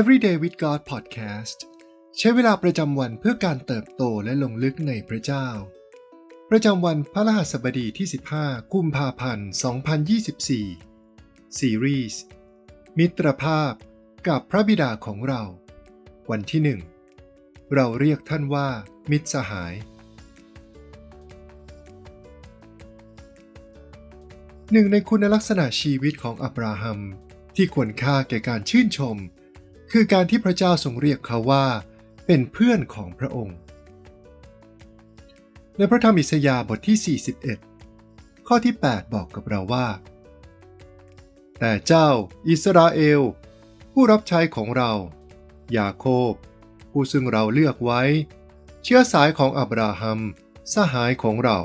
Everyday with God Podcast ใช้เวลาประจำวันเพื่อการเติบโตและลงลึกในพระเจ้า ประจำวันพระรหัสบดีที่ 15 กุมภาพันธ์ 2024 ซีรีส์มิตรภาพกับพระบิดาของเรา วันที่หนึ่งเราเรียกท่านว่า มิตรสหายหนึ่งในคุณลักษณะชีวิตของอับราฮัมที่ควรค่าแก่การชื่นชม คือการที่พระเจ้าทรงเรียกเขาว่า เป็นเพื่อนของพระองค์ ในพระธรรมอิสยาห์บทที่ 41 ข้อที่ 8 บอกกับเราว่า แต่เจ้าอิสราเอล ผู้รับใช้ของเรา ยาโคบ ผู้ซึ่งเราเลือกไว้ เชื้อสายของอับราฮัม สหายของเรา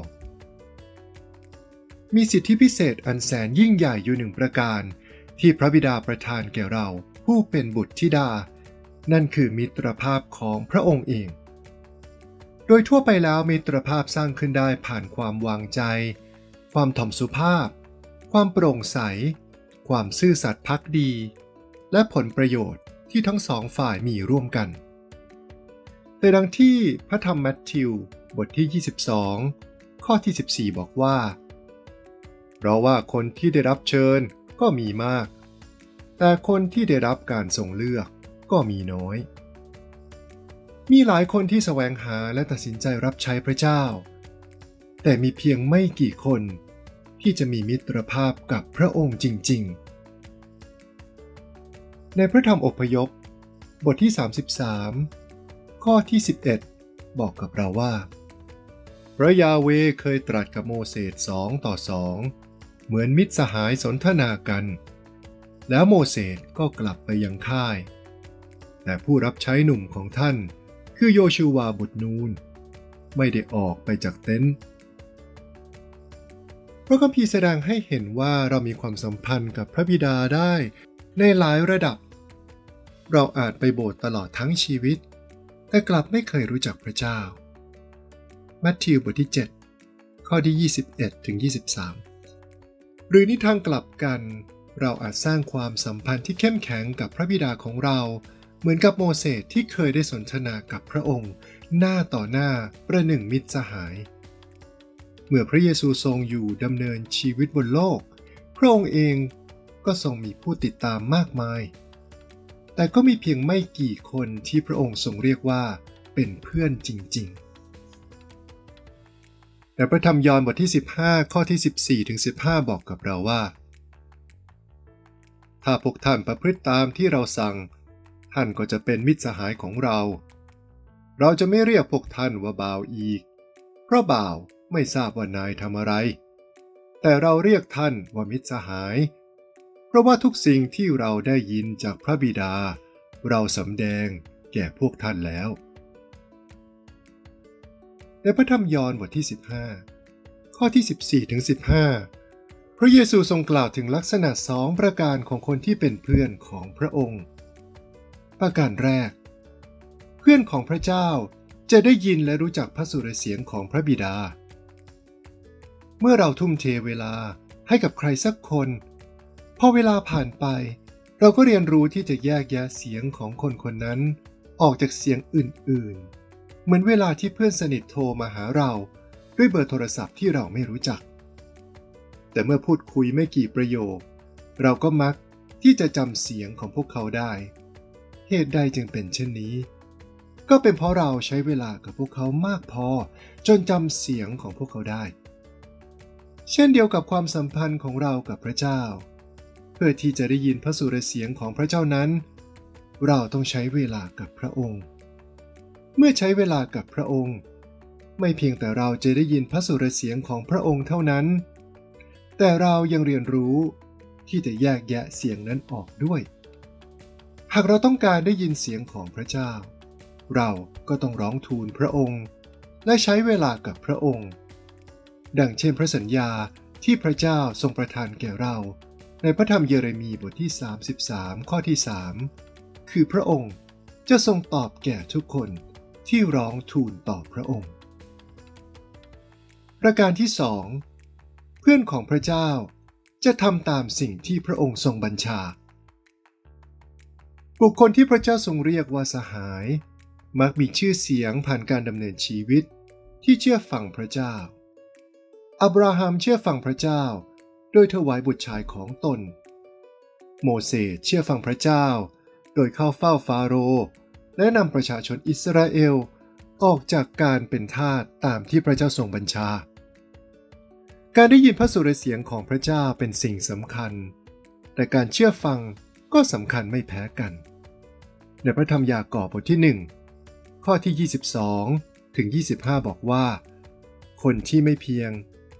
มีสิทธิพิเศษอันแสนยิ่งใหญ่อยู่หนึ่งประการที่พระบิดาประทานแก่เรา ผู้เป็นบุตรธิดา นั่นคือมิตรภาพของพระองค์เอง โดยทั่วไปแล้วมิตรภาพสร้างขึ้นได้ผ่านความวางใจ ความถ่อมสุภาพ ความโปร่งใส ความซื่อสัตย์พักดี และผลประโยชน์ที่ทั้งสองฝ่ายมีร่วมกันแต่ดังที่พระธรรมแมทธิวบทที่ 22 ข้อที่ 14 บอกว่า เพราะว่าคนที่ได้รับเชิญก็มีมาก แต่คนที่ได้รับการทรงเลือกก็มีน้อย มีหลายคนที่แสวงหาและตัดสินใจรับใช้พระเจ้า แต่มีเพียงไม่กี่คนที่จะมีมิตรภาพกับพระองค์จริง ๆ ในพระธรรมอพยพ บทที่ 33 ข้อที่ 11 บอกกับเราว่า พระยาเวเคยตรัสกับโมเสสสองต่อสองเหมือนมิตรสหายสนทนากัน แล้วโมเสสก็กลับไปยังค่าย แต่ผู้รับใช้หนุ่มของท่าน คือโยชูวาบุตรนูน ไม่ได้ออกไปจากเต็นท์พระคัมภีร์แสดงให้เห็นว่าเรามีความสัมพันธ์กับพระบิดาได้ในหลายระดับ เราอาจไปโบสถ์ตลอดทั้งชีวิต แต่กลับไม่เคยรู้จักพระเจ้า มัทธิวบทที่ 7 ข้อที่ 21ถึง23 หรือในทางกลับกัน เราอาจสร้างความสัมพันธ์ที่เข้มแข็งกับพระบิดาของเรา เหมือนกับโมเสสที่เคยได้สนทนากับพระองค์ หน้าต่อหน้าประหนึ่งมิตรสหาย เมื่อพระเยซูทรงอยู่ดำเนินชีวิตบนโลก พระองค์เองก็ทรงมีผู้ติดตามมากมาย แต่ก็มีเพียงไม่กี่คนที่พระองค์ทรงเรียกว่าเป็นเพื่อนจริง ๆแต่พระธรรมยอห์นบทที่ 15 ข้อที่ 14ถึง15 บอกกับเราว่า ถ้าพวกท่านประพฤติตามที่เราสั่ง ท่านก็จะเป็นมิตรสหายของเรา เราจะไม่เรียกพวกท่านว่าบ่าวอีก เพราะบ่าวไม่ทราบว่านายทำอะไร แต่เราเรียกท่านว่ามิตรสหาย เพราะว่าทุกสิ่งที่เราได้ยินจากพระบิดา เราสำแดงแก่พวกท่านแล้วในพระธรรมยอห์นบทที่ 15 ข้อที่ 14ถึง15 พระเยซูทรงกล่าวถึงลักษณะสองประการของคนที่เป็นเพื่อนของพระองค์ ประการแรก เพื่อนของพระเจ้าจะได้ยินและรู้จักพระสุรเสียงของพระบิดา เมื่อเราทุ่มเทเวลาให้กับใครสักคน พอเวลาผ่านไป เราก็เรียนรู้ที่จะแยกแยะเสียงของคนคนนั้น ออกจากเสียงอื่นๆ เหมือนเวลาที่เพื่อนสนิทโทรมาหาเรา ด้วยเบอร์โทรศัพท์ที่เราไม่รู้จัก แต่เมื่อพูดคุยไม่กี่ประโยค เราก็มักที่จะจำเสียงของพวกเขาได้ เหตุใดจึงเป็นเช่นนี้ ก็เป็นเพราะเราใช้เวลากับพวกเขามากพอ จนจำเสียงของพวกเขาได้ เช่นเดียวกับความสัมพันธ์ของเรากับพระเจ้า เพื่อที่จะได้ยินพระสุรเสียงของพระเจ้านั้น เราต้องใช้เวลากับพระองค์ เมื่อใช้เวลากับพระองค์ ไม่เพียงแต่เราจะได้ยินพระสุรเสียงของพระองค์เท่านั้น แต่เรายังเรียนรู้ที่จะแยกแยะเสียงนั้นออกด้วย หากเราต้องการได้ยินเสียงของพระเจ้า เราก็ต้องร้องทูลพระองค์ และใช้เวลากับพระองค์ ดังเช่นพระสัญญาที่พระเจ้าทรงประทานแก่เรา ในพระธรรมเยเรมีบทที่ 33 ข้อที่ 3 คือพระองค์จะทรงตอบแก่ทุกคนที่ร้องทูลต่อพระองค์ ประการที่สอง พื่อนของพระเจ้า จะทำตามสิ่งที่พระองค์ทรงบัญชา บุคคลที่พระเจ้าทรงเรียกว่าสหาย มักมีชื่อเสียงผ่านการดำเนินชีวิตที่เชื่อฟังพระเจ้า อับราฮัมเชื่อฟังพระเจ้า โดยถวายบุตรชายของตน โมเสสเชื่อฟังพระเจ้า โดยเข้าเฝ้าฟาโรห์และนำประชาชนอิสราเอลออกจากการเป็นทาสตามที่พระเจ้าทรงบัญชา การได้ยินพระสุรเสียงของพระเจ้าเป็นสิ่งสำคัญ แต่การเชื่อฟังก็สำคัญไม่แพ้กัน ในพระธรรมยากอบบทที่ 1 ข้อที่ 22 ถึง 25 บอกว่า คนที่ไม่เพียง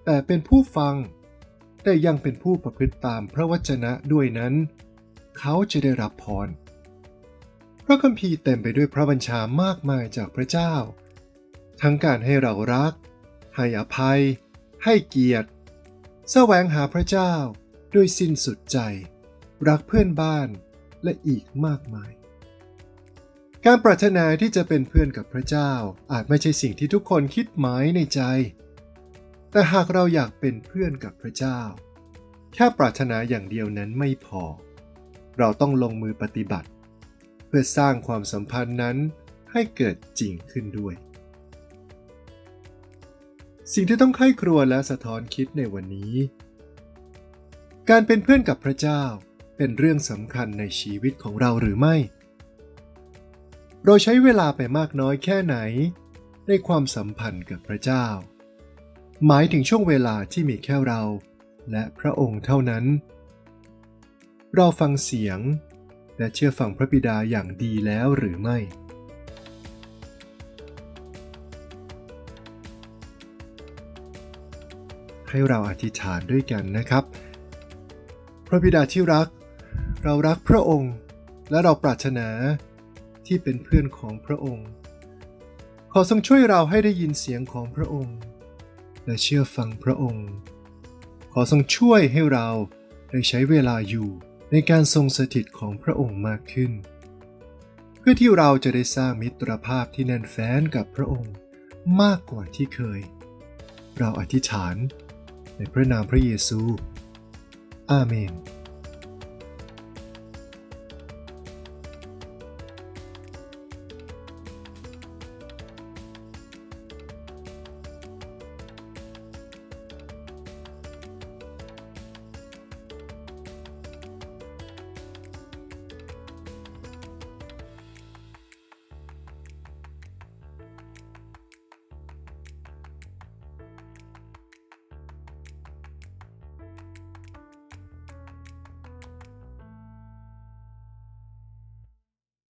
แต่เป็นผู้ฟัง แต่ยังเป็นผู้ประพฤติตามพระวจนะด้วยนั้น เขาจะได้รับพร พระคัมภีร์เต็มไปด้วยพระบัญชามากมายจากพระเจ้า ทั้งการให้เรารัก ให้อภัย ให้เกียรติ แสวงหาพระเจ้าด้วยสิ้นสุดใจ รักเพื่อนบ้านและอีกมากมาย การปรารถนาที่จะเป็นเพื่อนกับพระเจ้าอาจไม่ใช่สิ่งที่ทุกคนคิดหมายในใจ แต่หากเราอยากเป็นเพื่อนกับพระเจ้า แค่ปรารถนาอย่างเดียวนั้นไม่พอ เราต้องลงมือปฏิบัติ เพื่อสร้างความสัมพันธ์นั้นให้เกิดจริงขึ้นด้วย สิ่งที่ต้องไข้ครัวและสะท้อนคิดในวันนี้ การเป็นเพื่อนกับพระเจ้าเป็นเรื่องสำคัญในชีวิตของเราหรือไม่ เราใช้เวลาไปมากน้อยแค่ไหน ในความสัมพันธ์กับพระเจ้า หมายถึงช่วงเวลาที่มีแค่เรา และพระองค์เท่านั้น เราฟังเสียงและเชื่อฟังพระบิดาอย่างดีแล้วหรือไม่ ให้เราอธิษฐานด้วยกันนะครับ พระบิดาที่รัก เรารักพระองค์ และเราปรารถนาที่เป็นเพื่อนของพระองค์ ขอทรงช่วยเราให้ได้ยินเสียงของพระองค์ และเชื่อฟังพระองค์ ขอทรงช่วยให้เราได้ใช้เวลาอยู่ในการทรงสถิตของพระองค์มากขึ้น เพื่อที่เราจะได้สร้างมิตรภาพที่แน่นแฟ้นกับพระองค์มากกว่าที่เคย เราอธิษฐาน ในพระนามพระเยซู อาเมน